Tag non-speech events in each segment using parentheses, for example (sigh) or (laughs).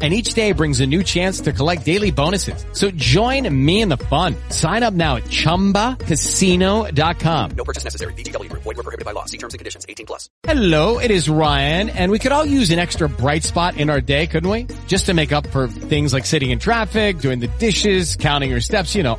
And each day brings a new chance to collect daily bonuses. So join me in the fun. Sign up now at ChumbaCasino.com. No purchase necessary. Group. Void were prohibited by law. See terms and conditions. 18 plus. Hello, it is Ryan, and we could all use an extra bright spot in our day, couldn't we? Just to make up for things like sitting in traffic, doing the dishes, counting your steps, you know,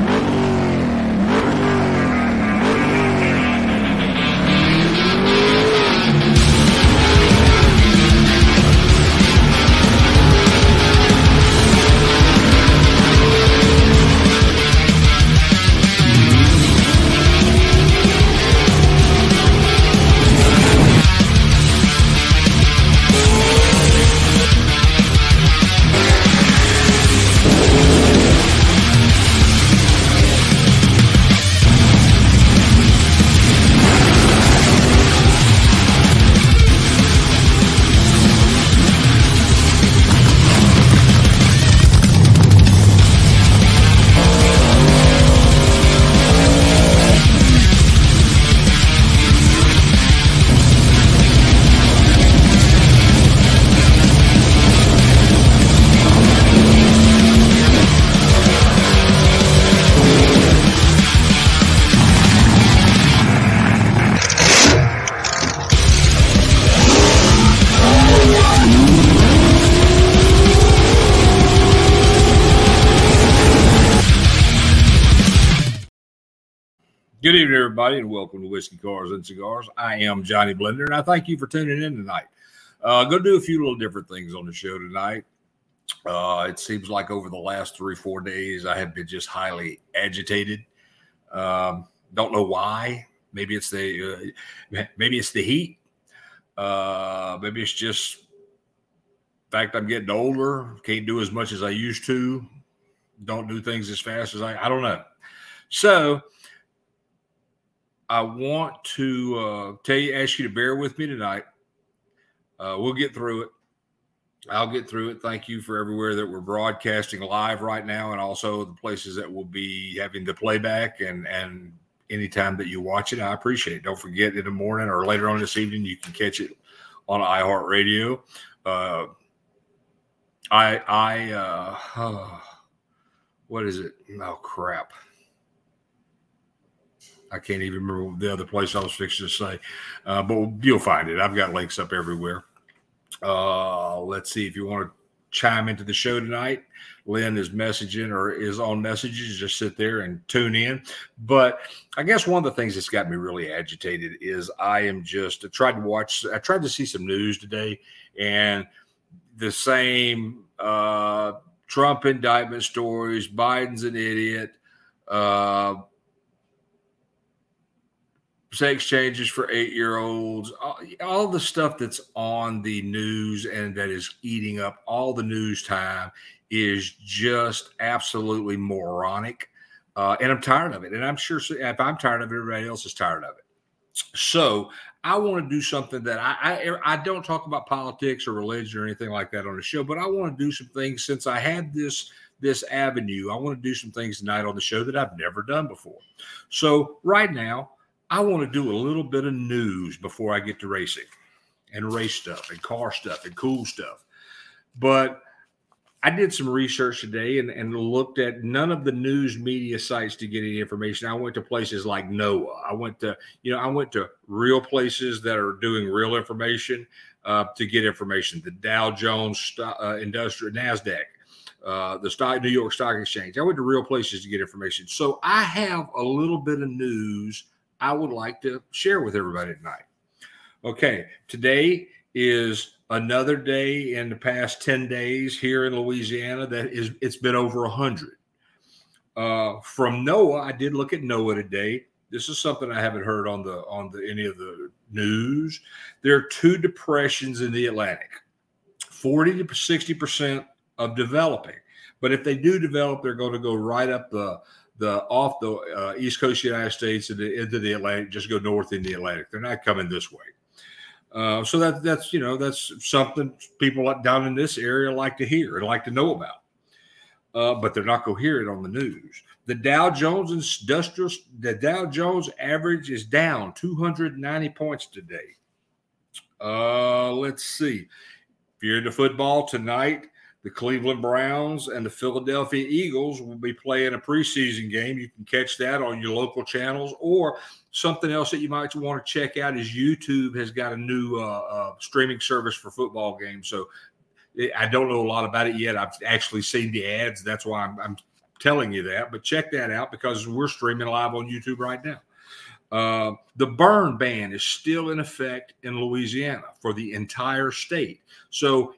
Good evening, everybody, and welcome to Whiskey Cars and Cigars. I am Johnny Blender, and I thank you for tuning in tonight. Uh, going to do a few little different things on the show tonight. Uh, it seems like over the last three, four days, I have been just highly agitated. Um, don't know why. Maybe it's the uh, maybe it's the heat. Uh, maybe it's just fact I'm getting older. Can't do as much as I used to. Don't do things as fast as I. I don't know. So I want to uh, tell you, ask you to bear with me tonight. Uh, we'll get through it. I'll get through it. Thank you for everywhere that we're broadcasting live right now, and also the places that will be having the playback and and anytime that you watch it. I appreciate it. Don't forget in the morning or later on this evening, you can catch it on iHeartRadio. Uh, I I uh, (sighs) what is it? Oh crap. I can't even remember the other place I was fixing to say, uh, but you'll find it. I've got links up everywhere. Uh, let's see if you want to chime into the show tonight. Lynn is messaging or is on messages. Just sit there and tune in. But I guess one of the things that's got me really agitated is I am just I tried to watch. I tried to see some news today, and the same uh, Trump indictment stories. Biden's an idiot. Uh, sex changes for eight year olds, all, all, the stuff that's on the news and that is eating up all the news time is just absolutely moronic. Uh, and I'm tired of it. And I'm sure if I'm tired of it, everybody else is tired of it. So I want to do something that I, I I don't talk about politics or religion or anything like that on the show, but I want to do some things since I had this this avenue. I want to do some things tonight on the show that I've never done before. So right now, I want to do a little bit of news before I get to racing and race stuff and car stuff and cool stuff. But I did some research today and, and looked at none of the news media sites to get any information. I went to places like NOAA. I went to, you know, I went to real places that are doing real information uh, to get information. The Dow Jones uh, Industrial NASDAQ, uh, the stock, New York Stock Exchange. I went to real places to get information. So I have a little bit of news I would like to share with everybody tonight. Okay, today is another day in the past 10 days here in Louisiana that is it's been over 100. Uh, from NOAA, I did look at NOAA today. This is something I haven't heard on the on the any of the news. There are two depressions in the Atlantic, forty to sixty percent of developing. But if they do develop, they're going to go right up the the off the uh, east coast United States into, into the Atlantic, just go north in the Atlantic. They're not coming this way. Uh, so that that's you know that's something people down in this area like to hear and like to know about. Uh, but they're not going to hear it on the news. The Dow Jones Industrial, the Dow Jones average is down 290 points today. Uh, let's see. If you're into football tonight, the Cleveland Browns and the Philadelphia Eagles will be playing a preseason game. You can catch that on your local channels, or something else that you might want to check out is YouTube has got a new uh, uh, streaming service for football games. So eh, I don't know a lot about it yet. I've actually seen the ads. That's why I'm, I'm telling you that. But check that out because we're streaming live on YouTube right now. Uh, the burn ban is still in effect in Louisiana for the entire state. So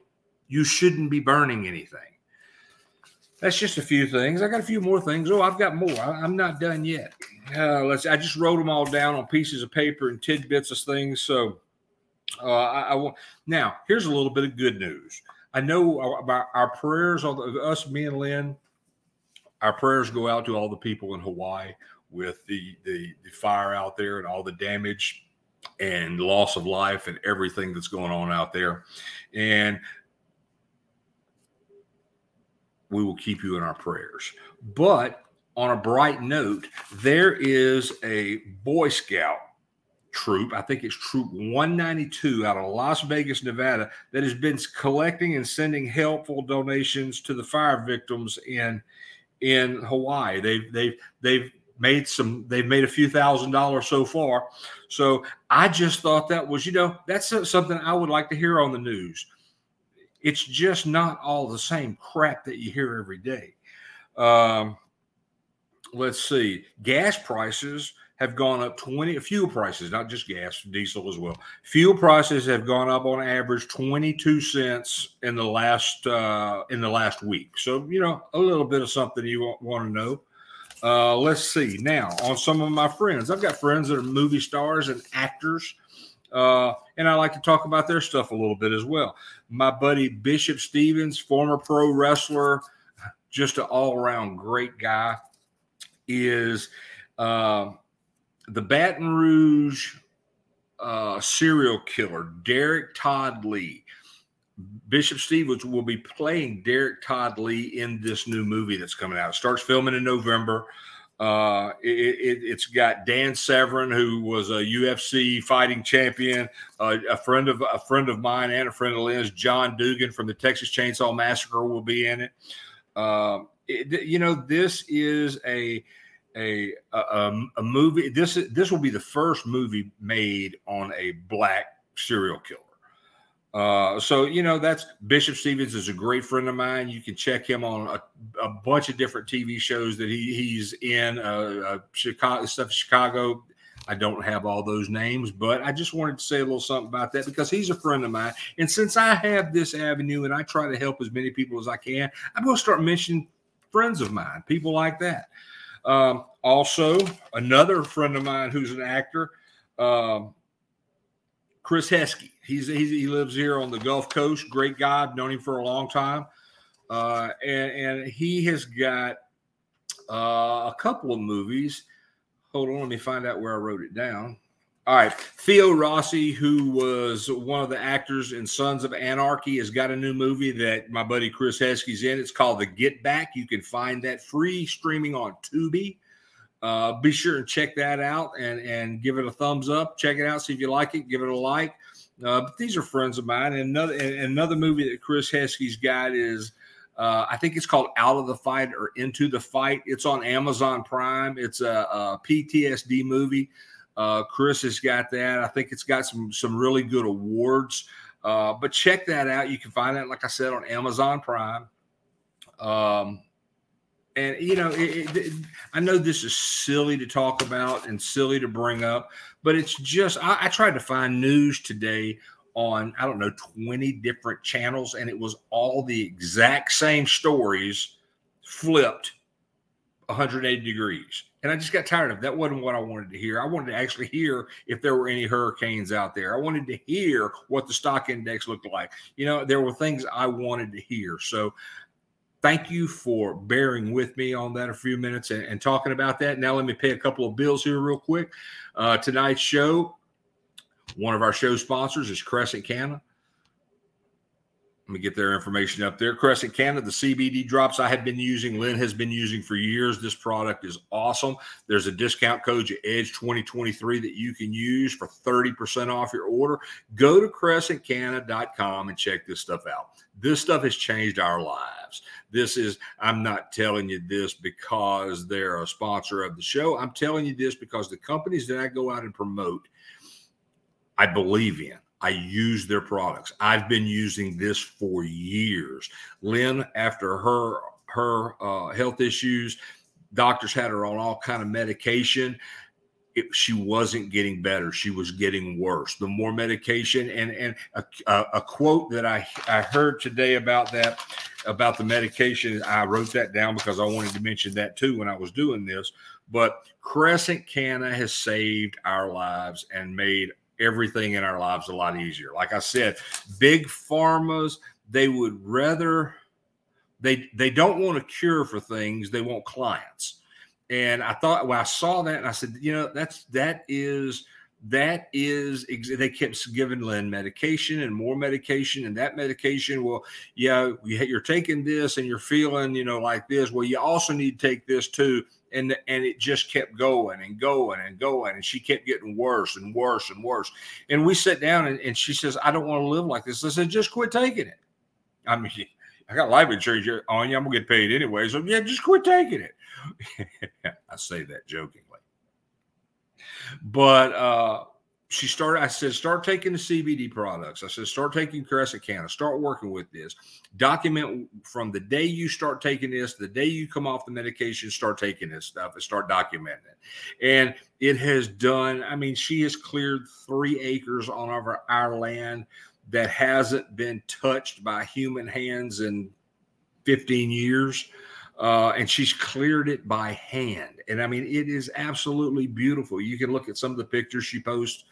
you shouldn't be burning anything. That's just a few things. I got a few more things. Oh, I've got more. I, am not done yet. Uh, let's. I just wrote them all down on pieces of paper and tidbits of things. So uh, I, I want now. Here's a little bit of good news. I know about our prayers on the, us, me and Lynn. Our prayers go out to all the people in Hawaii with the, the the fire out there and all the damage and loss of life and everything that's going on out there. And we will keep you in our prayers. But on a bright note, there is a Boy Scout troop, I think it's Troop 192 out of Las Vegas, Nevada, that has been collecting and sending helpful donations to the fire victims in in Hawaii. They've they've they've made some they've made a few thousand dollars so far. So I just thought that was, you know, that's something I would like to hear on the news. It's just not all the same crap that you hear every day. Um, let's see, gas prices have gone up 20 fuel prices not just gas diesel as well. Fuel prices have gone up on average 22 cents in the last uh in the last week. So you know a little bit of something you want, want to know. Uh let's see. Now on some of my friends i've got friends that are movie stars and actors uh, and I like to talk about their stuff a little bit as well. My buddy Bishop Stevens, former pro wrestler, just an all around great guy, is uh, the Baton Rouge uh, serial killer, Derek Todd Lee. Bishop Stevens will be playing Derek Todd Lee in this new movie that's coming out. It starts filming in November. Uh, it, has got Dan Severn, who was a UFC fighting champion, uh, a friend of a friend of mine and a friend of Lynn's. John Dugan from the Texas Chainsaw Massacre will be in it. Uh, it you know, this is a a, a a movie. This this will be the first movie made on a black serial killer. Uh, so you know that's Bishop Stevens is a great friend of mine. You can check him on a, a bunch of different TV shows that he, he's in. Uh, uh, Chicago stuff, Chicago. I don't have all those names, but I just wanted to say a little something about that because he's a friend of mine. And since I have this avenue and I try to help as many people as I can, I'm going to start mentioning friends of mine, people like that. Um, also, another friend of mine who's an actor, um, Chris Heskey. He's, he's, he lives here on the Gulf Coast. Great guy. Known him for a long time, uh, and and he has got uh, a couple of movies. Hold on, let me find out where I wrote it down. All right, Theo Rossi, who was one of the actors in Sons of Anarchy, has got a new movie that my buddy Chris Heskey's in. It's called The Get Back. You can find that free streaming on Tubi. Uh, be sure and check that out and and give it a thumbs up. Check it out, see if you like it. Give it a like. Uh, but these are friends of mine. And another and another movie that Chris Heskey's got is uh, I think it's called Out of the Fight or Into the Fight. It's on Amazon Prime. It's a, a PTSD movie. Uh, Chris has got that. I think it's got some some really good awards. Uh, but check that out. You can find that, like I said, on Amazon Prime. Um, and you know, it, it, I know this is silly to talk about and silly to bring up, but it's just I, I tried to find news today on I don't know 20 different channels, and it was all the exact same stories flipped 180 degrees. And I just got tired of it. that. wasn't what I wanted to hear. I wanted to actually hear if there were any hurricanes out there. I wanted to hear what the stock index looked like. You know, there were things I wanted to hear. So thank you for bearing with me on that a few minutes and, and talking about that. Now let me pay a couple of bills here real quick. Uh, tonight's show, one of our show sponsors is Crescent Canna. Let me get their information up there. Crescent Canna, the CBD drops I have been using, Lynn has been using for years. This product is awesome. There's a discount code EDGE 2023 that you can use for 30% off your order. Go to crescentcanna.com and check this stuff out. This stuff has changed our lives. This is, I'm not telling you this because they're a sponsor of the show. I'm telling you this because the companies that I go out and promote, I believe in. I use their products. I've been using this for years. Lynn, after her her uh, health issues, doctors had her on all kind of medication. It, she wasn't getting better. She was getting worse. The more medication and and a, a, a quote that I I heard today about that about the medication. I wrote that down because I wanted to mention that too when I was doing this. But Crescent Canna has saved our lives and made everything in our lives a lot easier. Like I said, big pharmas, they would rather they they don't want a cure for things, they want clients. And I thought when I saw that and I said, you know, that's that is that is they kept giving Lynn medication and more medication and that medication. Well, yeah, you're taking this and you're feeling, you know, like this. Well, you also need to take this too. And and it just kept going and going and going and she kept getting worse and worse and worse. And we sat down and, and she says i don't want to live like this. I said just quit taking it. I mean (laughs) i got life insurance on you i'm gonna get paid anyway so yeah just quit taking it. (laughs) I say that jokingly but uh she started, I said, start taking the CBD products. I said, start taking Crescent start working with this. Document from the day you start taking this, the day you come off the medication, start taking this stuff and start documenting it. And it has done, I mean, she has cleared three acres on our, our land that hasn't been touched by human hands in 15 years. Uh, and she's cleared it by hand. And I mean, it is absolutely beautiful. You can look at some of the pictures she posts,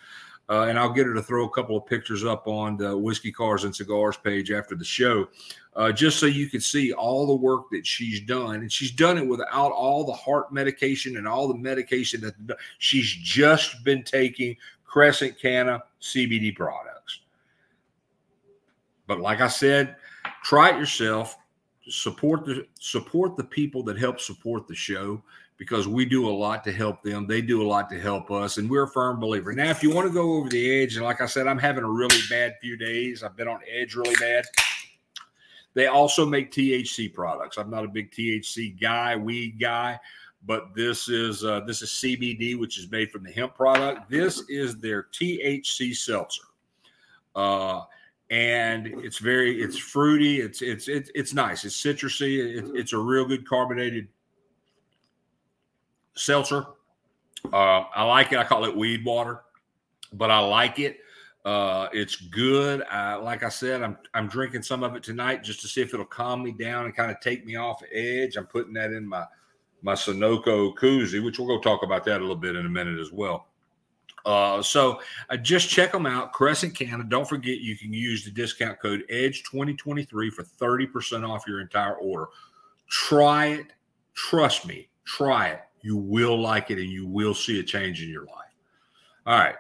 uh, and I'll get her to throw a couple of pictures up on the Whiskey Cars and Cigars page after the show, uh, just so you can see all the work that she's done. And she's done it without all the heart medication and all the medication that she's just been taking Crescent Canna CBD products. But like I said, try it yourself support the support the people that help support the show because we do a lot to help them. They do a lot to help us, and we're a firm believer. Now, if you want to go over the edge, and like I said, I'm having a really bad few days. I've been on edge really bad. They also make THC products. I'm not a big THC guy, weed guy, but this is uh, this is CBD, which is made from the hemp product. This is their THC seltzer. Uh, and it's very it's fruity it's it's it's, it's nice it's citrusy it, it's a real good carbonated seltzer. Uh, i like it i call it weed water but i like it. Uh, it's good. I, like i said i'm i'm drinking some of it tonight just to see if it'll calm me down and kind of take me off edge. I'm putting that in my my Sunoco koozie which we'll go talk about that a little bit in a minute as well uh, so uh, just check them out, Crescent Canna. Don't forget you can use the discount code Edge 2023 for 30% off your entire order. Try it. Trust me, try it. You will like it and you will see a change in your life. All right.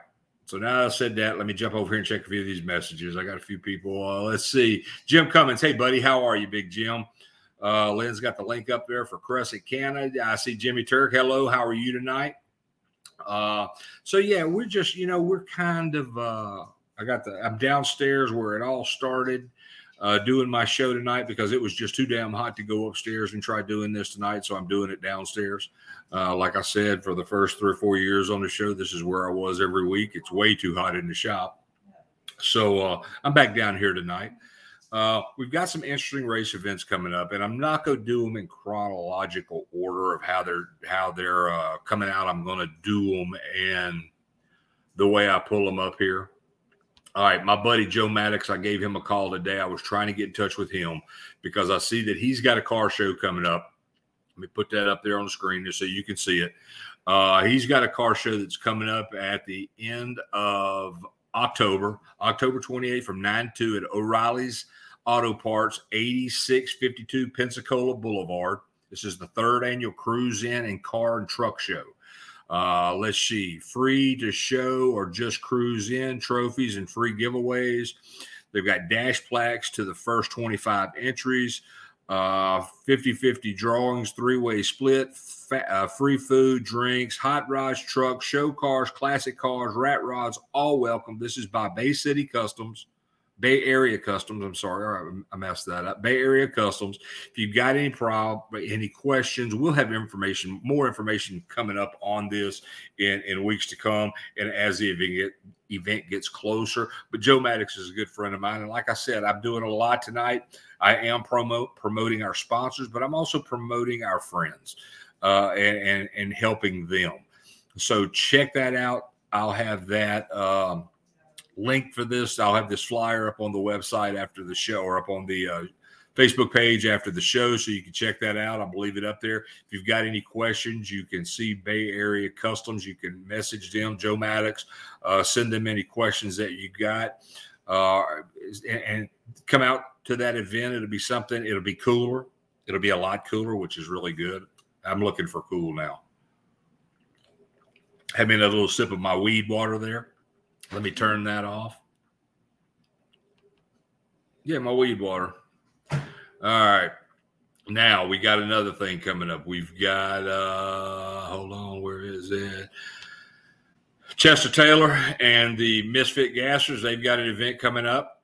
So now that I said that, let me jump over here and check a few of these messages. I got a few people. Uh, let's see. Jim Cummins. Hey, buddy, how are you, Big Jim? Uh, Lynn's got the link up there for Crescent Canna. I see Jimmy Turk. Hello, how are you tonight? Uh, so yeah, we're just you know we're kind of uh, I got the I'm downstairs where it all started. Uh, doing my show tonight because it was just too damn hot to go upstairs and try doing this tonight. So I'm doing it downstairs. Uh, like I said, for the first three or four years on the show, this is where I was every week. It's way too hot in the shop. So uh, I'm back down here tonight. Uh, we've got some interesting race events coming up, and I'm not going to do them in chronological order of how they're how they're uh, coming out. I'm going to do them and the way I pull them up here. All right, my buddy Joe Maddox, I gave him a call today. I was trying to get in touch with him because I see that he's got a car show coming up Let me put that up there on the screen just so you can see it. Uh, he's got a car show that's coming up at the end of October, October 28th from 9 to 2 at O'Reilly's Auto Parts, 8652 Pensacola Boulevard. This is the third annual Cruise In and Car and Truck Show. Uh, let's see, free to show or just cruise in, trophies and free giveaways. They've got dash plaques to the first 25 entries, uh, 50 50 drawings, three way split, fa- uh, free food, drinks, hot rods, trucks, show cars, classic cars, rat rods, all welcome. This is by Bay City Customs. Bay Area Customs. I'm sorry, I messed that up. Bay Area Customs. If you've got any problem, any questions, we'll have information, more information coming up on this in, in weeks to come, and as the event, event gets closer. But Joe Maddox is a good friend of mine, and like I said, I'm doing a lot tonight. I am promote promoting our sponsors, but I'm also promoting our friends uh, and, and and helping them. So check that out. I'll have that. Um, link for this. I'll have this flyer up on the website after the show or up on the uh, Facebook page after the show, so you can check that out. I'll leave it up there. If you've got any questions, you can see Bay Area Customs. You can message them, Joe Maddox. Uh, send them any questions that you got, uh, and, and come out to that event. It'll be something. It'll be cooler. It'll be a lot cooler, which is really good. I'm looking for cool now. Having a little sip of my weed water there. Let me turn that off. Yeah, my weed water. All right. Now we got another thing coming up. We've got uh hold on, where is it? Chester Taylor and the Misfit Gassers, they've got an event coming up.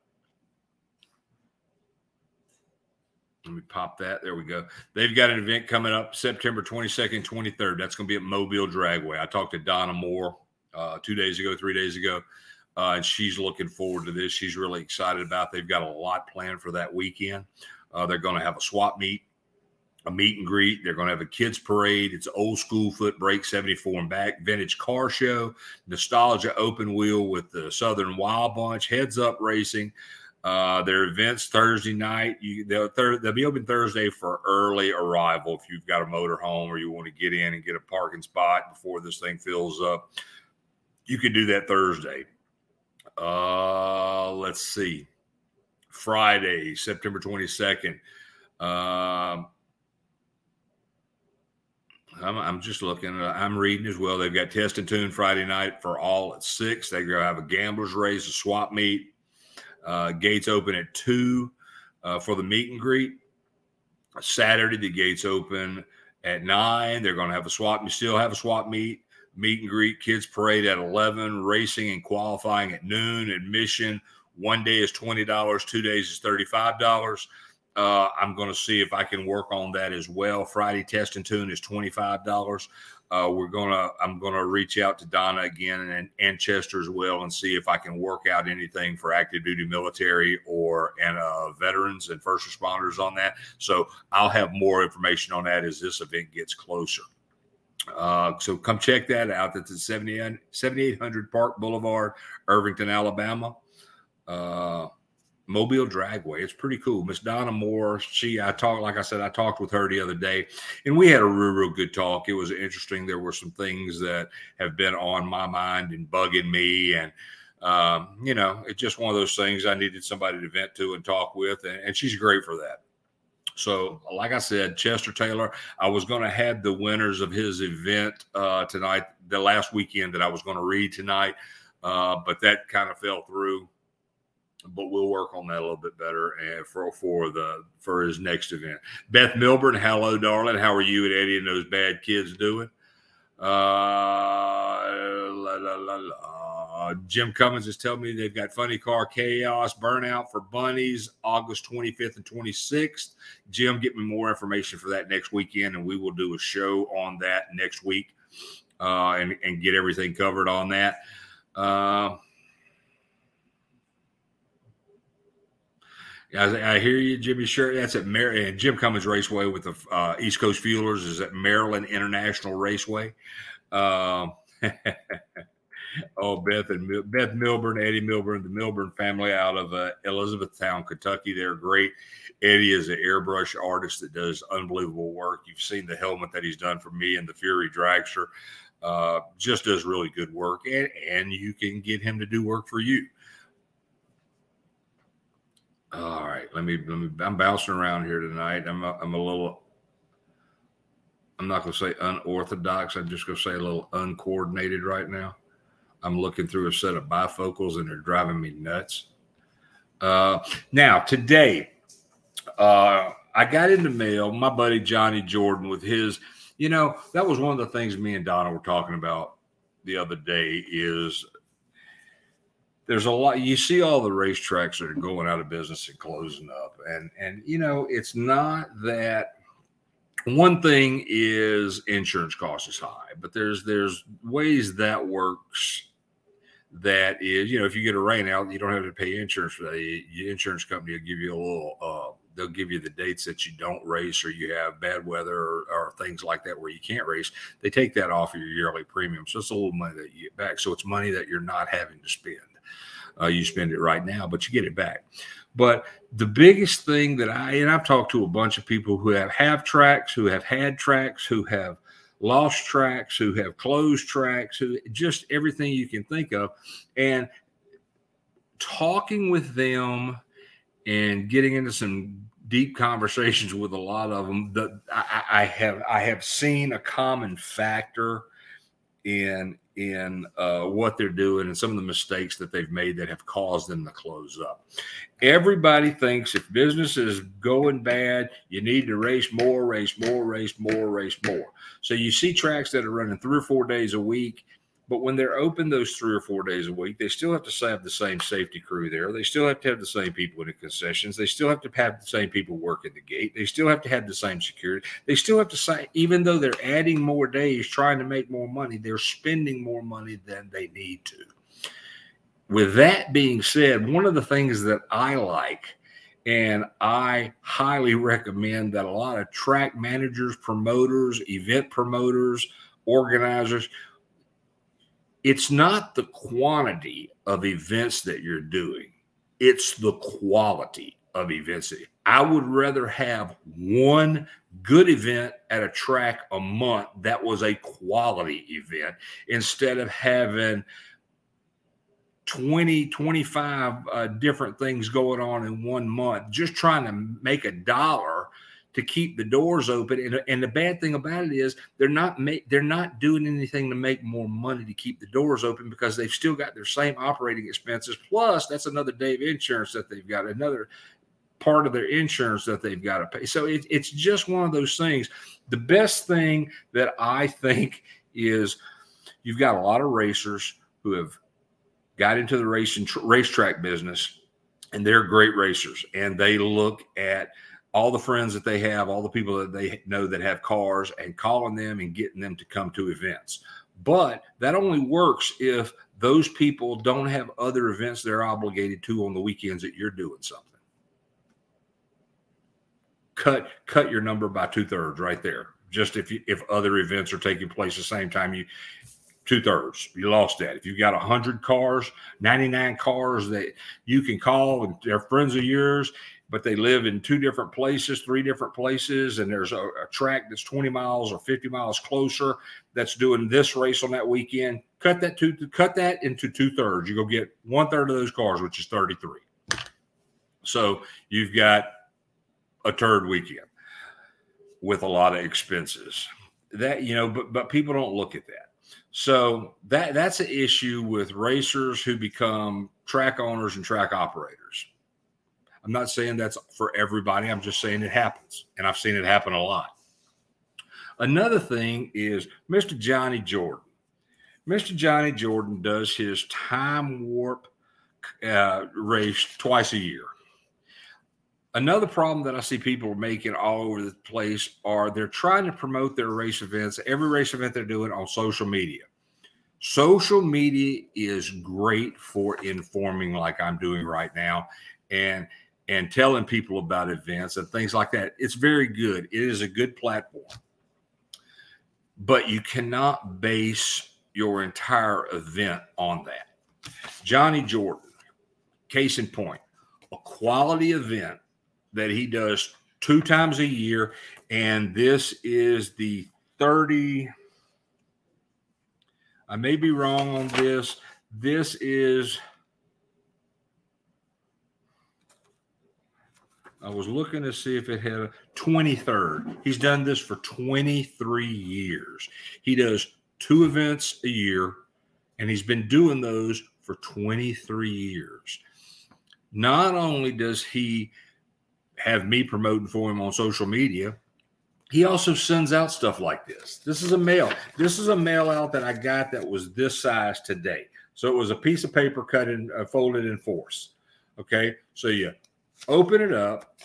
Let me pop that. There we go. They've got an event coming up September 22nd, 23rd. That's going to be at Mobile Dragway. I talked to Donna Moore uh, two days ago, three days ago. Uh, and she's looking forward to this. She's really excited about. It. They've got a lot planned for that weekend. Uh, they're going to have a swap meet, a meet and greet. They're going to have a kids parade. It's old school foot brake 74 and back, vintage car show, nostalgia open wheel with the Southern Wild Bunch, heads up racing. Uh, their events Thursday night. You, they'll, thir- they'll be open Thursday for early arrival if you've got a motor home or you want to get in and get a parking spot before this thing fills up. You can do that Thursday. Uh, let's see. Friday, September 22nd. Um, I'm, I'm, just looking. I'm reading as well. They've got test and tune Friday night for all at six. They're going to have a gamblers race, a swap meet. Uh, gates open at two uh, for the meet and greet. Saturday, the gates open at nine. They're going to have a swap. You still have a swap meet meet and greet, kids parade at 11, racing and qualifying at noon, admission. One day is $20, two days is $35. Uh, I'm going to see if I can work on that as well. Friday test and tune is $25. Uh, we're gonna I'm gonna reach out to Donna again and, and Chester as well and see if I can work out anything for active duty military or and uh, veterans and first responders on that. So I'll have more information on that as this event gets closer. Uh, so come check that out. That's at 7800 Park Boulevard, Irvington, Alabama. Uh, Mobile Dragway. It's pretty cool. Miss Donna Moore, she, I talked, like I said, I talked with her the other day and we had a real, real good talk. It was interesting. There were some things that have been on my mind and bugging me. And, um, you know, it's just one of those things I needed somebody to vent to and talk with. And, and she's great for that. So, like I said, Chester Taylor, I was going to have the winners of his event uh, tonight, the last weekend that I was going to read tonight, uh, but that kind of fell through. But we'll work on that a little bit better and for for the for his next event. Beth Milburn, hello, darling. How are you and Eddie and those bad kids doing? Uh, la, la, la, uh, Jim Cummins is telling me they've got Funny Car Chaos Burnout for Bunnies August 25th and 26th. Jim, get me more information for that next weekend, and we will do a show on that next week uh, and, and get everything covered on that. Uh, I, I, hear you, Jimmy. Sure, that's at Mar- and Jim Cummins Raceway with the uh, East Coast Fuelers is at Maryland International Raceway. Uh, (laughs) oh, Beth and Mil- Beth Milburn, Eddie Milburn, the Milburn family out of uh, Elizabethtown, Kentucky. They're great. Eddie is an airbrush artist that does unbelievable work. You've seen the helmet that he's done for me and the Fury Dragster. Uh, just does really good work, and, and you can get him to do work for you. All right, let me let me. I'm bouncing around here tonight. I'm a, I'm a little. I'm not going to say unorthodox. I'm just going to say a little uncoordinated right now. I'm looking through a set of bifocals and they're driving me nuts. Uh, now today, uh, I got in the mail. My buddy Johnny Jordan with his. You know that was one of the things me and Donna were talking about the other day. Is there's a lot you see all the racetracks that are going out of business and closing up and and you know it's not that one thing is insurance costs is high but there's there's ways that works that is you know if you get a rain out you don't have to pay insurance for that. The insurance company will give you a little uh they'll give you the dates that you don't race or you have bad weather or, or, things like that where you can't race. They take that off of your yearly premium. So it's a little money that you get back. So it's money that you're not having to spend. Uh, you spend it right now, but you get it back. But the biggest thing that I and I've talked to a bunch of people who have have tracks, who have had tracks, who have lost tracks, who have closed tracks, who just everything you can think of, and talking with them and getting into some deep conversations with a lot of them. That I, I have I have seen a common factor in in uh, what they're doing and some of the mistakes that they've made that have caused them to close up. Everybody thinks if business is going bad, you need to race more, race more, race more, race more. So you see tracks that are running three or four days a week but when they're open those three or four days a week, they still have to have the same safety crew there. They still have to have the same people in the concessions. They still have to have the same people working the gate. They still have to have the same security. They still have to say, even though they're adding more days, trying to make more money, they're spending more money than they need to. With that being said, one of the things that I like and I highly recommend that a lot of track managers, promoters, event promoters, organizers it's not the quantity of events that you're doing, it's the quality of events. I would rather have one good event at a track a month that was a quality event instead of having 20, 25 uh, different things going on in one month, just trying to make a dollar to keep the doors open. And, and the bad thing about it is they're not ma- they're not doing anything to make more money to keep the doors open because they've still got their same operating expenses. Plus, that's another day of insurance that they've got another part of their insurance that they've got to pay. So it, it's just one of those things. The best thing that I think is you've got a lot of racers who have got into the racing racetrack business and they're great racers and they look at all the friends that they have, all the people that they know that have cars, and calling them and getting them to come to events. But that only works if those people don't have other events they're obligated to on the weekends that you're doing something. Cut cut your number by two thirds right there. Just if you, if other events are taking place the same time, you two thirds. You lost that. If you've got a hundred cars, ninety nine cars that you can call and they're friends of yours, but they live in two different places, three different places, and there's a, a, track that's 20 miles or 50 miles closer that's doing this race on that weekend. Cut that to cut that into two thirds. You go get one third of those cars, which is 33. So you've got a third weekend with a lot of expenses. That you know, but but people don't look at that. So that that's an issue with racers who become track owners and track operators I'm not saying that's for everybody. I'm just saying it happens. And I've seen it happen a lot. Another thing is Mr. Johnny Jordan. Mr. Johnny Jordan does his time warp uh, race twice a year. Another problem that I see people making all over the place are they're trying to promote their race events, every race event they're doing on social media. Social media is great for informing, like I'm doing right now. And and telling people about events and things like that. It's very good. It is a good platform. But you cannot base your entire event on that. Johnny Jordan, case in point, a quality event that he does two times a year. And this is the 30. I may be wrong on this. This is. I was looking to see if it had a 23rd. He's done this for 23 years. He does two events a year, and he's been doing those for 23 years. Not only does he have me promoting for him on social media, he also sends out stuff like this. This is a mail. This is a mail out that I got that was this size today. So it was a piece of paper cut and uh, folded in force. Okay. So you open it up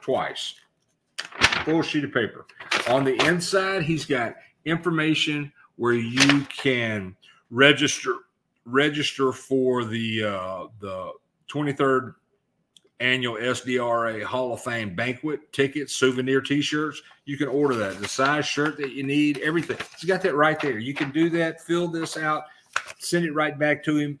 twice, full sheet of paper. On the inside, he's got information where you can register register for the uh, the 23rd annual SDRA Hall of Fame banquet tickets, souvenir T-shirts. You can order that. The size shirt that you need, everything. He's got that right there. You can do that. Fill this out. Send it right back to him.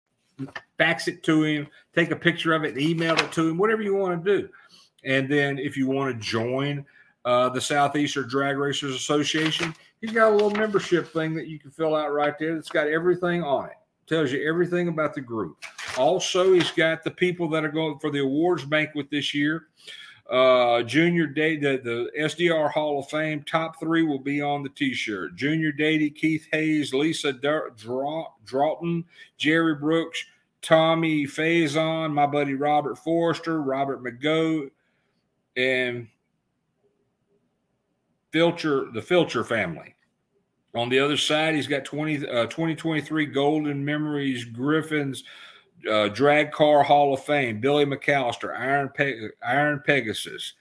Fax it to him, take a picture of it, email it to him, whatever you want to do. And then if you want to join uh, the Southeastern Drag Racers Association, he's got a little membership thing that you can fill out right there. That's got everything on it. Tells you everything about the group. Also, he's got the people that are going for the awards banquet this year. Uh, junior day, the, the SDR Hall of Fame top three will be on the T-shirt. Junior Dady, Keith Hayes, Lisa Dur- Draw- Draughton, Jerry Brooks, Tommy Faison, my buddy Robert Forrester, Robert McGough, and Filcher, the Filcher family. On the other side, he's got 20, uh, 2023 Golden Memories Griffins uh, Drag Car Hall of Fame, Billy McAllister, Iron, Pe- Iron Pegasus,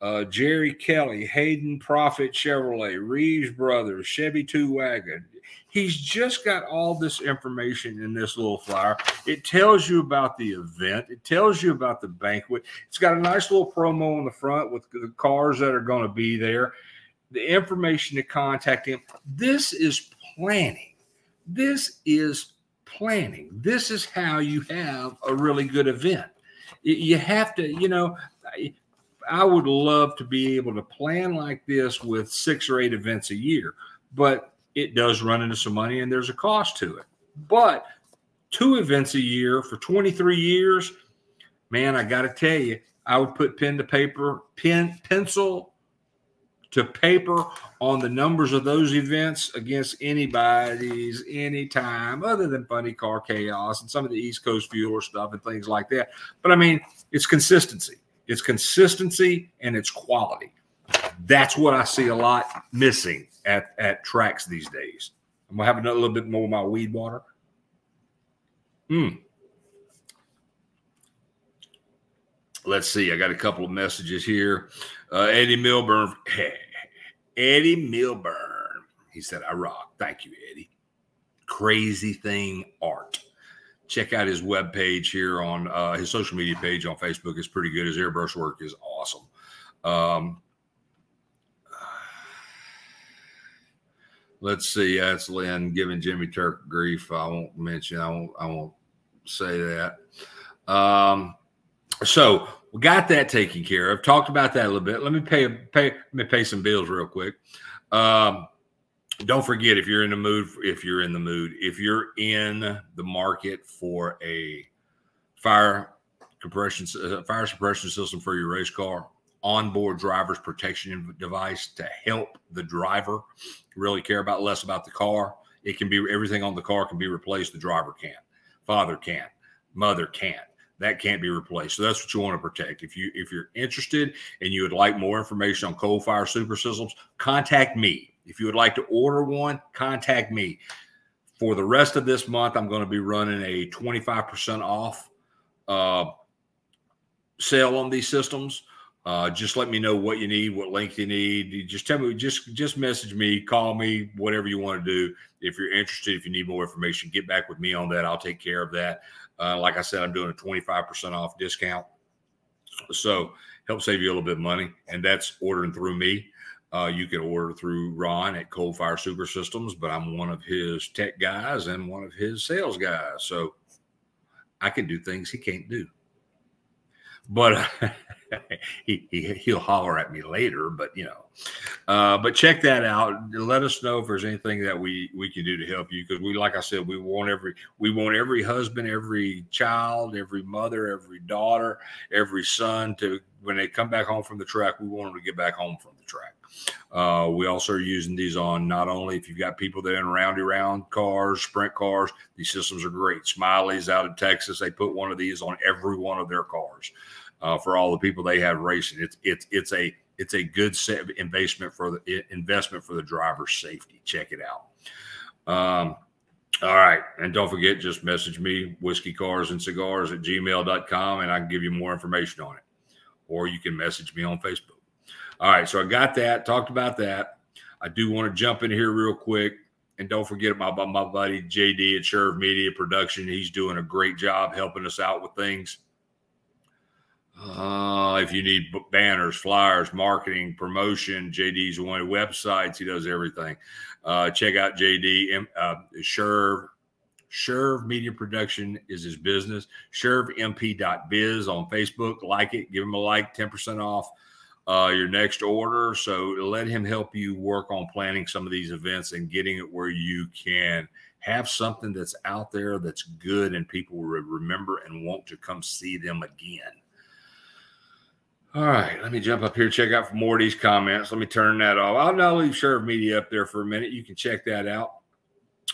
uh, Jerry Kelly, Hayden Profit Chevrolet, Reeves Brothers, Chevy Two Wagon. He's just got all this information in this little flyer. It tells you about the event. It tells you about the banquet. It's got a nice little promo on the front with the cars that are going to be there, the information to contact him. This is planning. This is planning. This is how you have a really good event. You have to, you know, I would love to be able to plan like this with six or eight events a year, but it does run into some money and there's a cost to it. But two events a year for 23 years, man, I got to tell you, I would put pen to paper, pen, pencil to paper on the numbers of those events against anybody's anytime other than funny car chaos and some of the East Coast fueler stuff and things like that. But I mean, it's consistency. It's consistency and it's quality. That's what I see a lot missing at, at tracks these days. I'm gonna have a little bit more of my weed water. Hmm. Let's see. I got a couple of messages here. Uh, Eddie Milburn. (laughs) Eddie Milburn. He said, I rock. Thank you, Eddie. Crazy Thing Art. Check out his web page here on uh, his social media page on Facebook. It's pretty good. His airbrush work is awesome. Um, let's see. That's Lynn giving Jimmy Turk grief. I won't mention. I won't. I won't say that. Um, so we got that taken care of. Talked about that a little bit. Let me pay pay let me pay some bills real quick. Um, don't forget if you're in the mood. If you're in the mood, if you're in the market for a fire compression uh, fire suppression system for your race car, onboard driver's protection device to help the driver really care about less about the car. It can be everything on the car can be replaced. The driver can't. Father can't. Mother can't that can't be replaced. So that's what you want to protect. If you if you're interested and you would like more information on Cold Fire super systems, contact me. If you would like to order one, contact me. For the rest of this month, I'm going to be running a 25% off uh, sale on these systems. Uh, just let me know what you need, what length you need. Just tell me, just just message me, call me, whatever you want to do. If you're interested, if you need more information, get back with me on that. I'll take care of that. Uh, like I said, I'm doing a 25% off discount. So help save you a little bit of money. And that's ordering through me. Uh, you can order through Ron at Cold Fire Super Systems, but I'm one of his tech guys and one of his sales guys. So I can do things he can't do. But (laughs) (laughs) he, he he'll holler at me later. But you know, uh, but check that out. Let us know if there's anything that we we can do to help you because we, like I said, we want every we want every husband, every child, every mother, every daughter, every son to when they come back home from the track, we want them to get back home from the track. Uh, we also are using these on not only if you've got people that are in roundy round cars, sprint cars, these systems are great. Smiley's out of Texas, they put one of these on every one of their cars uh, for all the people they have racing. It's it's it's a it's a good investment for the investment for the driver's safety. Check it out. Um, all right. And don't forget, just message me, whiskey cars and cigars at gmail.com, and I can give you more information on it. Or you can message me on Facebook. All right, so I got that, talked about that. I do want to jump in here real quick. And don't forget my, my buddy JD at Sherv Media Production. He's doing a great job helping us out with things. Uh, if you need banners, flyers, marketing, promotion, JD's one websites. He does everything. Uh, check out JD. Uh, Sherv. Sherv Media Production is his business. ShervMP.biz on Facebook. Like it. Give him a like. 10% off uh, your next order. So let him help you work on planning some of these events and getting it where you can have something that's out there that's good and people will remember and want to come see them again. All right, let me jump up here, check out more these comments. Let me turn that off. I'll now leave Sherv Media up there for a minute. You can check that out.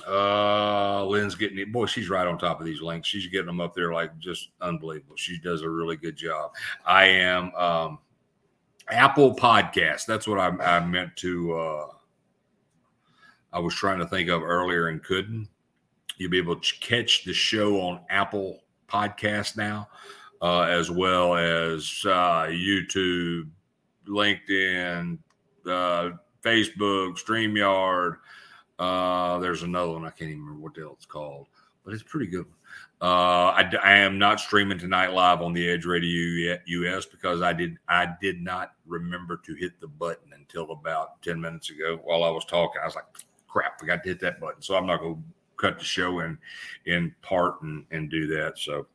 Uh, Lynn's getting it. Boy, she's right on top of these links. She's getting them up there like just unbelievable. She does a really good job. I am um, Apple Podcast. That's what I, I meant to. Uh, I was trying to think of earlier and couldn't. You'll be able to catch the show on Apple Podcast now, uh, as well as uh, YouTube, LinkedIn, uh, Facebook, StreamYard. Uh, there's another one I can't even remember what the hell it's called, but it's pretty good. Uh, I, I, am not streaming tonight live on the Edge Radio US because I did I did not remember to hit the button until about ten minutes ago while I was talking. I was like, "Crap, I got to hit that button." So I'm not going to cut the show in in part and and do that. So,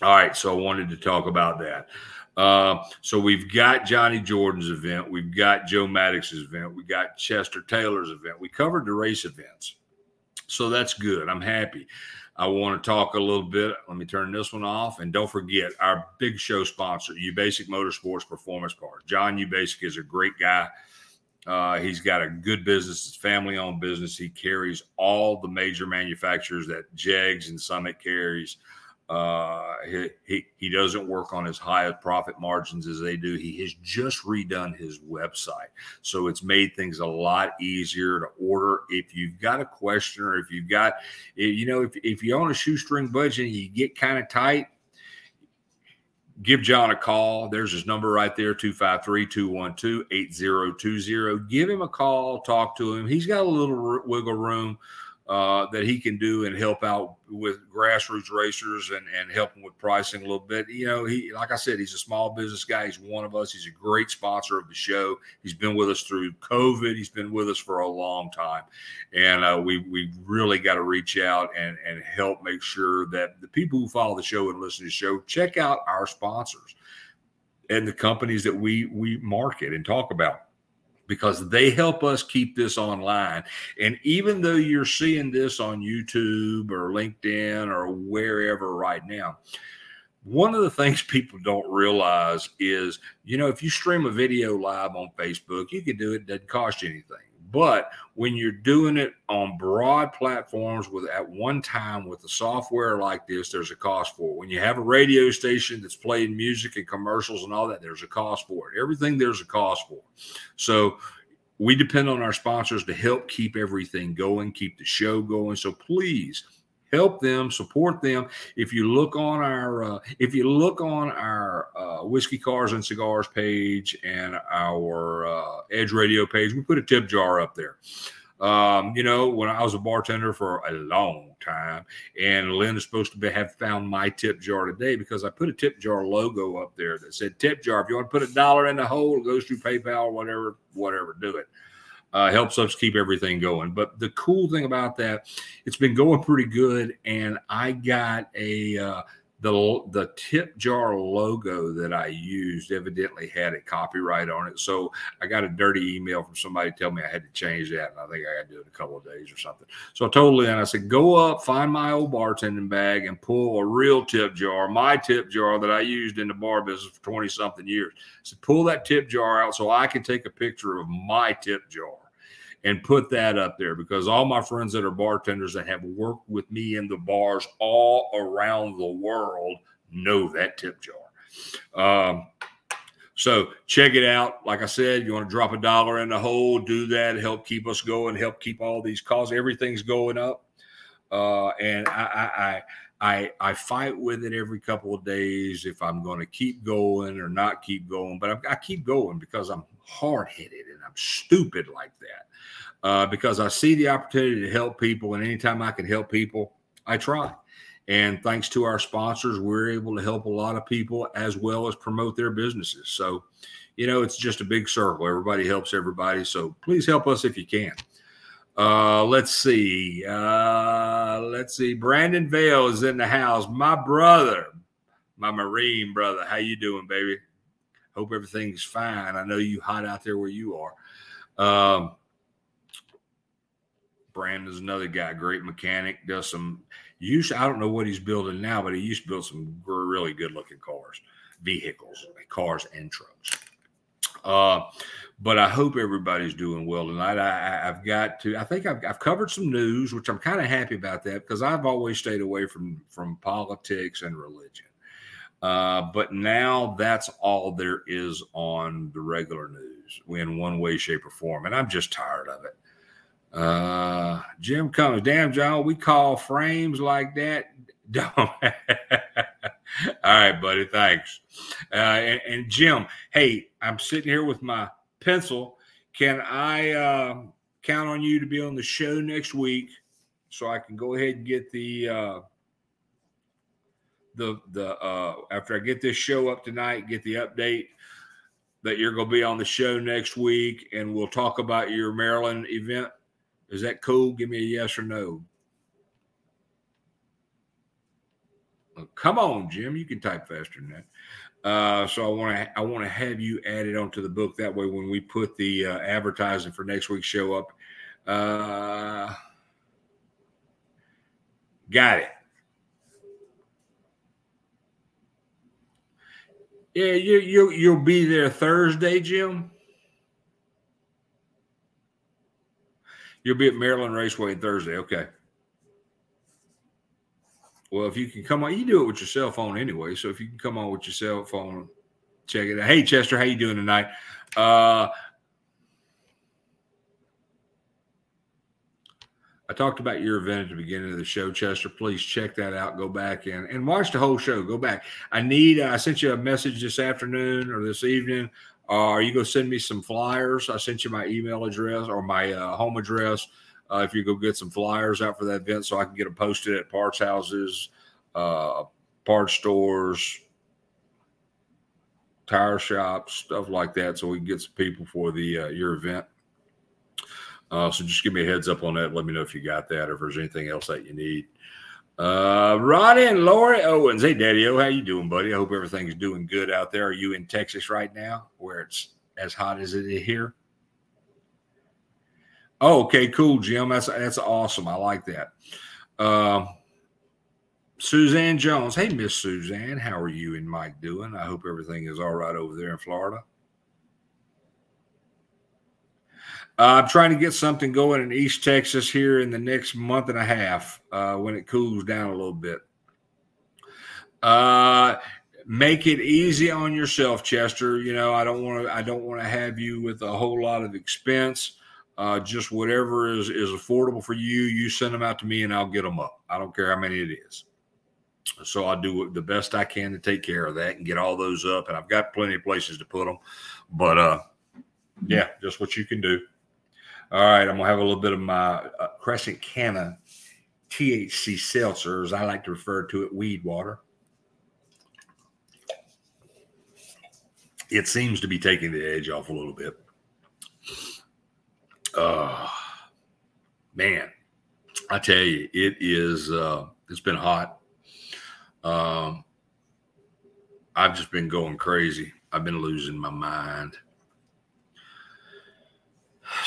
all right. So I wanted to talk about that. Uh, so we've got Johnny Jordan's event, we've got Joe Maddox's event, we got Chester Taylor's event. We covered the race events, so that's good. I'm happy. I want to talk a little bit. Let me turn this one off. And don't forget our big show sponsor, UBasic Motorsports Performance Cars. John UBasic is a great guy. Uh, he's got a good business, it's family owned business. He carries all the major manufacturers that Jegs and Summit carries. Uh, he, he, doesn't work on as high of profit margins as they do. He has just redone his website. So it's made things a lot easier to order. If you've got a question or if you've got, you know, if, if you own a shoestring budget and you get kind of tight, give John a call. There's his number right there 253 212 8020. Give him a call, talk to him. He's got a little wiggle room uh, that he can do and help out with grassroots racers and, and help them with pricing a little bit. You know, he, like I said, he's a small business guy. He's one of us. He's a great sponsor of the show. He's been with us through COVID. He's been with us for a long time. And uh, we, we really got to reach out and, and help make sure that the people who follow the show and listen to the show check out our sponsors and the companies that we, we market and talk about because they help us keep this online. And even though you're seeing this on YouTube or LinkedIn or wherever right now, one of the things (laughs) people don't realize is, you know, if you stream a video live on Facebook, you can do it, it doesn't cost you anything. But when you're doing it on broad platforms with at one time with a software like this, there's a cost for it. When you have a radio station that's playing music and commercials and all that, there's a cost for it. Everything there's a cost for. So we depend on our sponsors to help keep everything going, keep the show going. So please help them, support them. If you look on our uh, if you look on our uh, whiskey cars and cigars page and our uh, Edge Radio page, we put a tip jar up there. Um, you know, when I was a bartender for a long time, and Lynn is supposed to be, have found my tip jar today because I put a tip jar logo up there that said tip jar. If you want to put a dollar in the hole, it goes through PayPal whatever, whatever, do it. Uh, helps us keep everything going. But the cool thing about that, it's been going pretty good, and I got a uh, the the tip jar logo that I used evidently had a copyright on it. So I got a dirty email from somebody telling me I had to change that, and I think I got to do it in a couple of days or something. So I told Lynn, I said, go up, find my old bartending bag, and pull a real tip jar, my tip jar that I used in the bar business for twenty something years. I said, pull that tip jar out so I can take a picture of my tip jar and put that up there because all my friends that are bartenders that have worked with me in the bars all around the world know that tip jar. Um, so check it out. Like I said, you want to drop a dollar in the hole, do that, help keep us going, help keep all these costs. Everything's going up. Uh, and I, I, I, I fight with it every couple of days if I'm going to keep going or not keep going. But I, I keep going because I'm hard headed and I'm stupid like that uh, because I see the opportunity to help people, and anytime I can help people, I try. And thanks to our sponsors, we're able to help a lot of people as well as promote their businesses. So, you know, it's just a big circle. Everybody helps everybody. So please help us if you can. Uh, let's see. Uh, let's see. Brandon Vale is in the house. My brother, my Marine brother. How you doing, baby? Hope everything's fine. I know you hot out there where you are. Um, Brandon's another guy, great mechanic, does some use. I don't know what he's building now, but he used to build some really good looking cars, vehicles, cars and trucks. Uh, but I hope everybody's doing well tonight. I, have got to. I think I've, I've covered some news, which I'm kind of happy about that because I've always stayed away from from politics and religion. Uh, but now that's all there is on the regular news in one way, shape, or form, and I'm just tired of it. Uh, Jim comes, damn, John, we call frames like that. (laughs) All right, buddy. Thanks. Uh, and, and, Jim, hey, I'm sitting here with my pencil. Can I uh, count on you to be on the show next week so I can go ahead and get the uh, the the uh, after I get this show up tonight, get the update that you're going to be on the show next week, and we'll talk about your Maryland event. Is that cool? Give me a yes or no. Oh, come on, Jim. You can type faster than that. Uh, so I want to I want to have you added onto the book. That way, when we put the uh, advertising for next week's show up, uh, got it. Yeah, you you you'll be there Thursday, Jim. You'll be at Maryland Raceway Thursday. Okay. Well, if you can come on, you do it with your cell phone anyway. So if you can come on with your cell phone, check it out. Hey, Chester, how you doing tonight? Uh, I talked about your event at the beginning of the show, Chester. Please check that out. Go back and, and watch the whole show. Go back. I need, I sent you a message this afternoon or this evening uh, are you going to send me some flyers? I sent you my email address or my uh, home address. Uh, if you go get some flyers out for that event, so I can get them posted at parts houses, uh, parts stores, tire shops, stuff like that, so we can get some people for the uh, your event. Uh, so just give me a heads up on that. Let me know if you got that or if there's anything else that you need. Uh, Ronnie and Lori Owens. Hey, Daddy O, how you doing, buddy? I hope everything's doing good out there. Are you in Texas right now, where it's as hot as it is here? Oh, okay, cool, Jim. That's that's awesome. I like that. Uh, Suzanne Jones. Hey, Miss Suzanne, how are you and Mike doing? I hope everything is all right over there in Florida. Uh, I'm trying to get something going in East Texas here in the next month and a half uh, when it cools down a little bit. Uh, make it easy on yourself, Chester. You know, I don't want to. I don't want to have you with a whole lot of expense. Uh, just whatever is is affordable for you. You send them out to me, and I'll get them up. I don't care how many it is. So I'll do the best I can to take care of that and get all those up. And I've got plenty of places to put them. But uh, yeah, just what you can do. All right, I'm gonna have a little bit of my uh, Crescent Canna THC seltzer, as I like to refer to it, weed water. It seems to be taking the edge off a little bit. Uh, man, I tell you, it is. Uh, it's been hot. Um, I've just been going crazy. I've been losing my mind.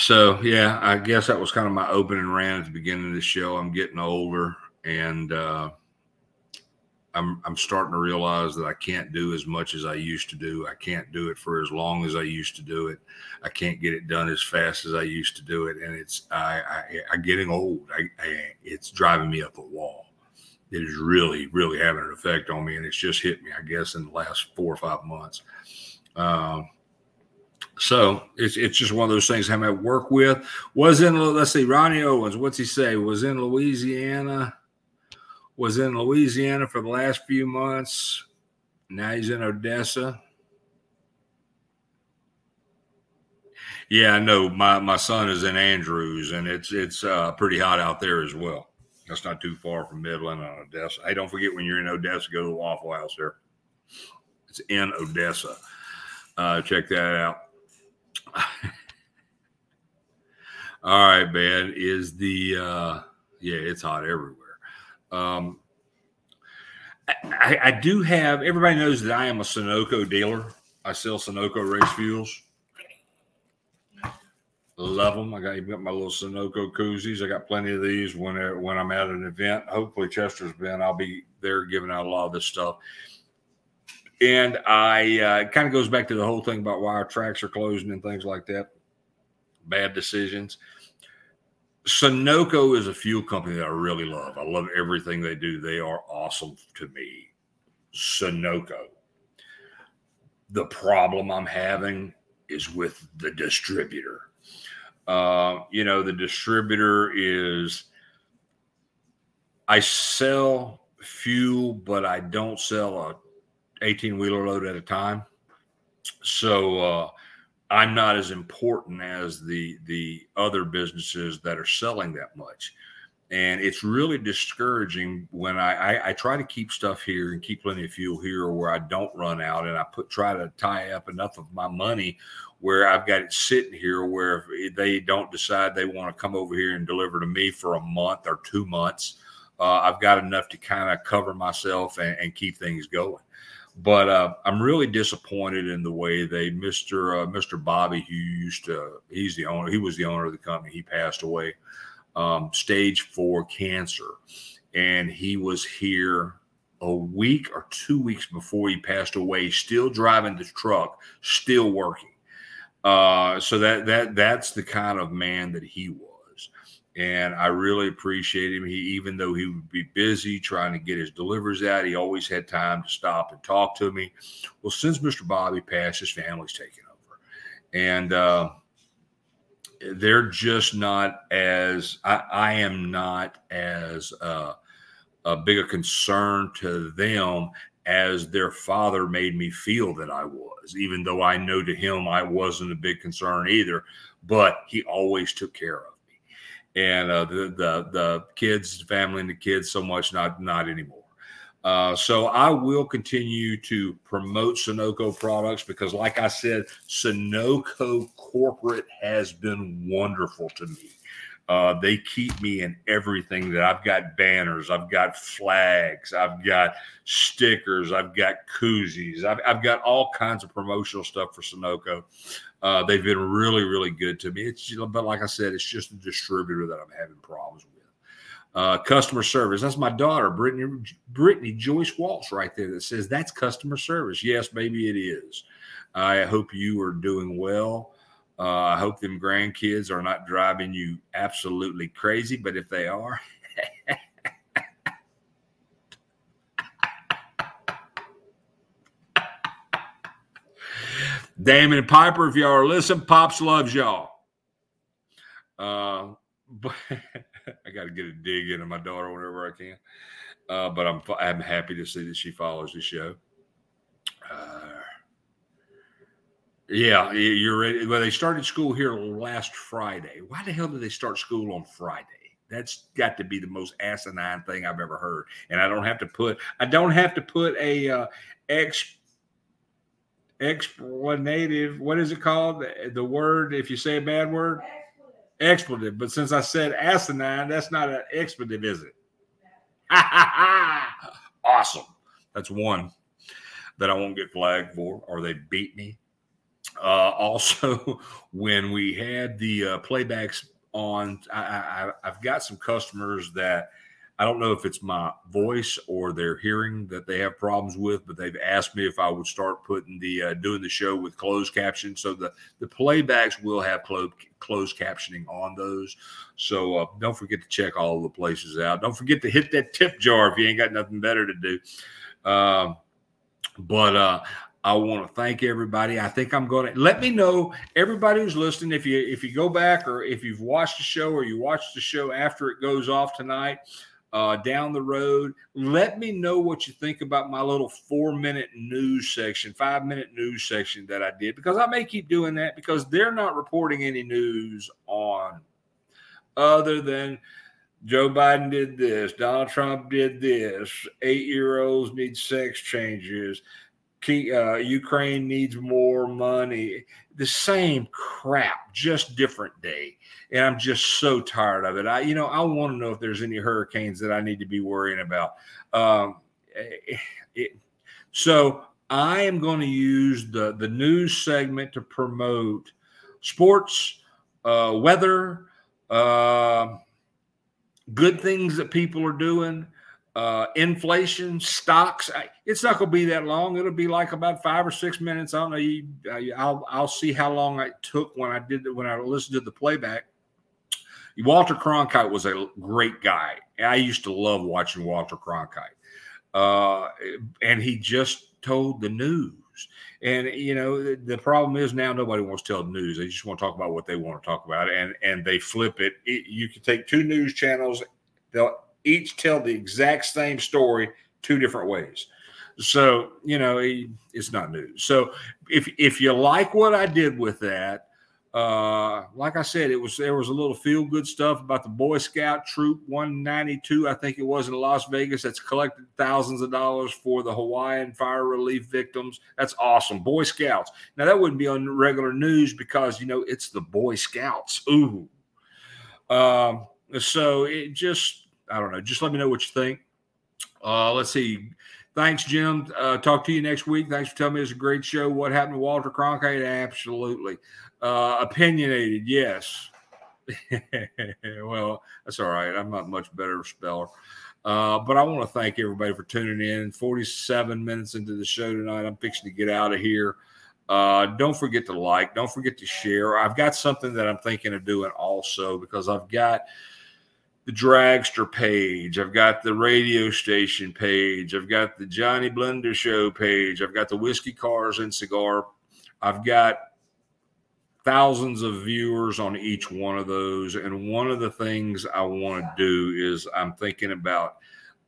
So yeah, I guess that was kind of my opening rant at the beginning of the show. I'm getting older, and uh, I'm I'm starting to realize that I can't do as much as I used to do. I can't do it for as long as I used to do it. I can't get it done as fast as I used to do it, and it's I, I I'm getting old. I, I it's driving me up a wall. It is really really having an effect on me, and it's just hit me. I guess in the last four or five months. Um, so it's it's just one of those things I'm at work with. Was in let's see, Ronnie Owens. What's he say? Was in Louisiana was in Louisiana for the last few months. Now he's in Odessa. Yeah, I know. My my son is in Andrews, and it's it's uh, pretty hot out there as well. That's not too far from Midland and Odessa. Hey, don't forget when you're in Odessa, go to the Waffle House there. It's in Odessa. Uh, check that out. (laughs) All right, man. Is the uh, yeah? It's hot everywhere. Um, I, I, do have everybody knows that I am a Sunoco dealer. I sell Sunoco race fuels. Love them. I got even got my little Sunoco koozies. I got plenty of these when when I'm at an event. Hopefully, Chester's been. I'll be there giving out a lot of this stuff. And I uh, kind of goes back to the whole thing about why our tracks are closing and things like that. Bad decisions. Sunoco is a fuel company that I really love. I love everything they do. They are awesome to me. Sunoco. The problem I'm having is with the distributor. Uh, you know, the distributor is, I sell fuel, but I don't sell a 18 wheeler load at a time. So, uh, I'm not as important as the the other businesses that are selling that much. And it's really discouraging when I, I, I try to keep stuff here and keep plenty of fuel here where I don't run out and I put try to tie up enough of my money where I've got it sitting here where if they don't decide they want to come over here and deliver to me for a month or two months, uh, I've got enough to kind of cover myself and, and keep things going. But uh, I'm really disappointed in the way they, Mr. Uh, Mr. Bobby, who used to, he's the owner, he was the owner of the company. He passed away, um, stage four cancer, and he was here a week or two weeks before he passed away, still driving the truck, still working. Uh, so that that that's the kind of man that he was and I really appreciate him. He, even though he would be busy trying to get his deliveries out, he always had time to stop and talk to me. Well, since Mr. Bobby passed, his family's taken over, and uh, they're just not as I, I am not as uh, a big a concern to them as their father made me feel that I was, even though I know to him I wasn't a big concern either. But he always took care of and uh, the the the kids, family, and the kids so much not not anymore. Uh, so I will continue to promote Sunoco products because, like I said, Sunoco corporate has been wonderful to me. Uh, they keep me in everything that I've got banners, I've got flags, I've got stickers, I've got koozies, I've, I've got all kinds of promotional stuff for Sunoco. Uh, they've been really, really good to me. It's but like I said, it's just a distributor that I'm having problems with. Uh, customer service. That's my daughter, Brittany Brittany Joyce Walsh, right there. That says that's customer service. Yes, maybe it is. I hope you are doing well. Uh, I hope them grandkids are not driving you absolutely crazy, but if they are, (laughs) Damon and Piper, if y'all are listening, Pops loves y'all. Uh, but (laughs) I got to get a dig into my daughter whenever I can. Uh, but I'm I'm happy to see that she follows the show. Uh, yeah, you're ready. Well, they started school here last Friday. Why the hell did they start school on Friday? That's got to be the most asinine thing I've ever heard. And I don't have to put I don't have to put a uh, ex explanative. What is it called? The, the word if you say a bad word, expletive. But since I said asinine, that's not an expletive, is it? (laughs) awesome. That's one that I won't get flagged for, or they beat me. Uh, also, (laughs) when we had the uh, playbacks on, I, I've got some customers that I don't know if it's my voice or their hearing that they have problems with, but they've asked me if I would start putting the uh, doing the show with closed caption. So the the playbacks will have closed closed captioning on those. So uh, don't forget to check all the places out. Don't forget to hit that tip jar if you ain't got nothing better to do. Um, but uh, I want to thank everybody. I think I'm going to let me know everybody who's listening. If you if you go back or if you've watched the show or you watch the show after it goes off tonight, uh, down the road, let me know what you think about my little four minute news section, five minute news section that I did because I may keep doing that because they're not reporting any news on other than Joe Biden did this, Donald Trump did this, eight year olds need sex changes uh, Ukraine needs more money. The same crap, just different day. And I'm just so tired of it. I, you know, I want to know if there's any hurricanes that I need to be worrying about. Um, eh, it, so I am going to use the the news segment to promote sports, uh, weather, uh, good things that people are doing uh, inflation, stocks. It's not going to be that long. It'll be like about five or six minutes. I don't know. You, I'll I'll see how long it took when I did when I listened to the playback. Walter Cronkite was a great guy. I used to love watching Walter Cronkite, uh, and he just told the news. And you know the problem is now nobody wants to tell the news. They just want to talk about what they want to talk about, and and they flip it. it you can take two news channels. They'll each tell the exact same story two different ways. So, you know, it's not news. So, if if you like what I did with that, uh, like I said, it was there was a little feel good stuff about the Boy Scout Troop 192, I think it was in Las Vegas, that's collected thousands of dollars for the Hawaiian fire relief victims. That's awesome. Boy Scouts. Now that wouldn't be on regular news because you know it's the Boy Scouts. Ooh. Um, so it just I don't know. Just let me know what you think. Uh, let's see. Thanks, Jim. Uh, talk to you next week. Thanks for telling me it's a great show. What happened to Walter Cronkite? Absolutely. Uh, opinionated, yes. (laughs) well, that's all right. I'm not much better speller. Uh, but I want to thank everybody for tuning in. 47 minutes into the show tonight. I'm fixing to get out of here. Uh, don't forget to like, don't forget to share. I've got something that I'm thinking of doing also because I've got – the dragster page. I've got the radio station page. I've got the Johnny Blender show page. I've got the whiskey cars and cigar. I've got thousands of viewers on each one of those. And one of the things I want to do is I'm thinking about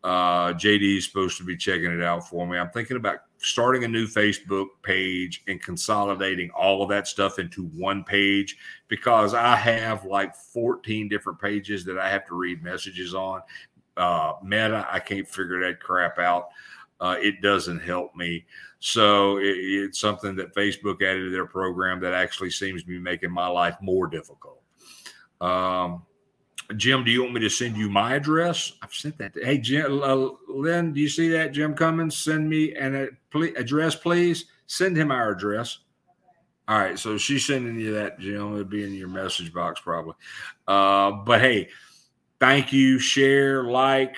uh, JD is supposed to be checking it out for me. I'm thinking about starting a new Facebook page and consolidating all of that stuff into one page because I have like 14 different pages that I have to read messages on. Uh, Meta, I can't figure that crap out. Uh, it doesn't help me. So it, it's something that Facebook added to their program that actually seems to be making my life more difficult. Um, Jim, do you want me to send you my address? I've sent that. To, hey, Jim, uh, Lynn, do you see that? Jim Cummins, send me an address, please. Send him our address. All right, so she's sending you that, Jim. It'll be in your message box probably. Uh, but hey, thank you. Share, like.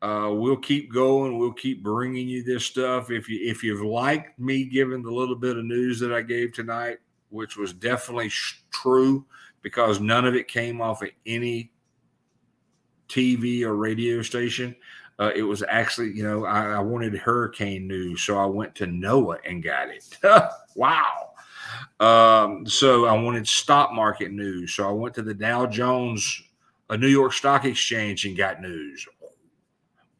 Uh, we'll keep going. We'll keep bringing you this stuff. If you if you've liked me giving the little bit of news that I gave tonight, which was definitely sh- true because none of it came off of any TV or radio station. Uh, it was actually, you know, I, I, wanted hurricane news, so I went to NOAA and got it. (laughs) wow. Um, so I wanted stock market news. So I went to the Dow Jones, a New York Stock Exchange, and got news.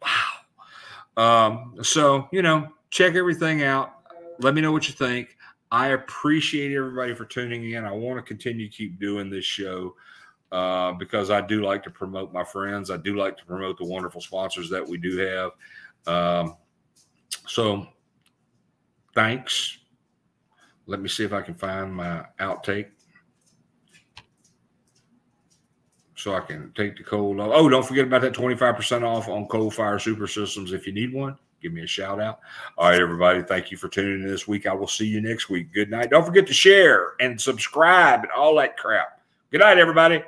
Wow. Um, so you know, check everything out. Let me know what you think. I appreciate everybody for tuning in. I want to continue to keep doing this show uh, because I do like to promote my friends. I do like to promote the wonderful sponsors that we do have. Um, so, thanks. Let me see if I can find my outtake so I can take the cold off. Oh, don't forget about that 25% off on Cold Fire Super Systems if you need one give me a shout out. All right, everybody. Thank you for tuning in this week. I will see you next week. Good night. Don't forget to share and subscribe and all that crap. Good night, everybody.